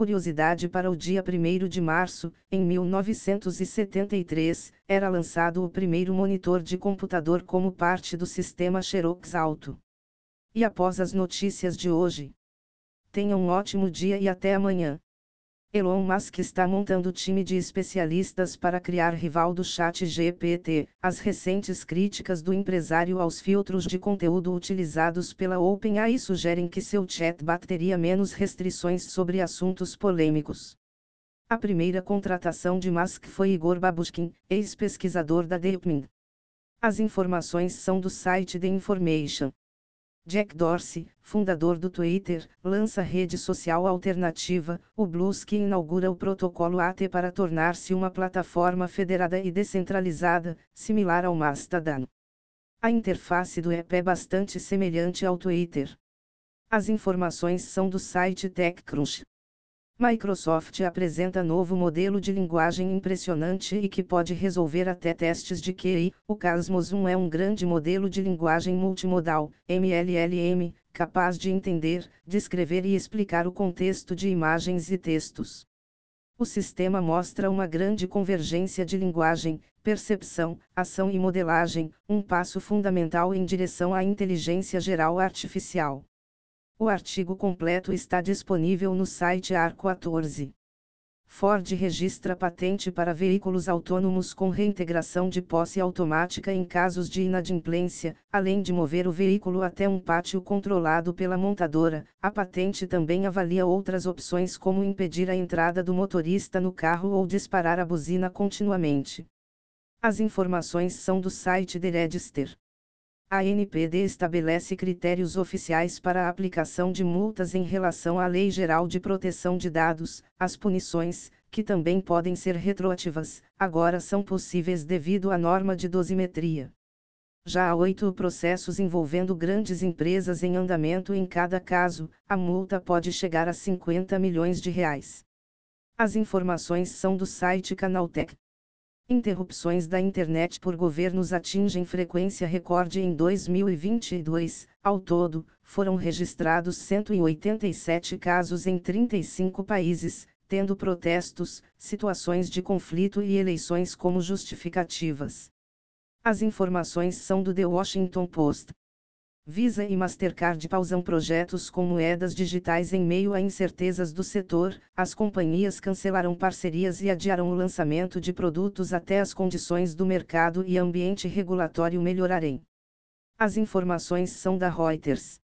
curiosidade para o dia 1 de março, em 1973, era lançado o primeiro monitor de computador como parte do sistema Xerox Alto. E após as notícias de hoje, tenha um ótimo dia e até amanhã. Elon Musk está montando time de especialistas para criar rival do chat GPT. As recentes críticas do empresário aos filtros de conteúdo utilizados pela OpenAI sugerem que seu chatbot teria menos restrições sobre assuntos polêmicos. A primeira contratação de Musk foi Igor Babushkin, ex-pesquisador da DeepMind. As informações são do site The Information. Jack Dorsey, fundador do Twitter, lança rede social alternativa, o Blues que inaugura o protocolo AT para tornar-se uma plataforma federada e descentralizada, similar ao Mastodon. A interface do app é bastante semelhante ao Twitter. As informações são do site TechCrunch. Microsoft apresenta novo modelo de linguagem impressionante e que pode resolver até testes de QI. O Cosmos 1 é um grande modelo de linguagem multimodal, MLLM, capaz de entender, descrever e explicar o contexto de imagens e textos. O sistema mostra uma grande convergência de linguagem, percepção, ação e modelagem, um passo fundamental em direção à inteligência geral artificial. O artigo completo está disponível no site AR14. Ford registra patente para veículos autônomos com reintegração de posse automática em casos de inadimplência, além de mover o veículo até um pátio controlado pela montadora. A patente também avalia outras opções como impedir a entrada do motorista no carro ou disparar a buzina continuamente. As informações são do site The Register. A NPD estabelece critérios oficiais para a aplicação de multas em relação à Lei Geral de Proteção de Dados. As punições, que também podem ser retroativas, agora são possíveis devido à norma de dosimetria. Já há oito processos envolvendo grandes empresas em andamento em cada caso, a multa pode chegar a 50 milhões de reais. As informações são do site Canaltech. Interrupções da internet por governos atingem frequência recorde em 2022. Ao todo, foram registrados 187 casos em 35 países, tendo protestos, situações de conflito e eleições como justificativas. As informações são do The Washington Post. Visa e Mastercard pausam projetos com moedas digitais em meio a incertezas do setor. As companhias cancelarão parcerias e adiarão o lançamento de produtos até as condições do mercado e ambiente regulatório melhorarem. As informações são da Reuters.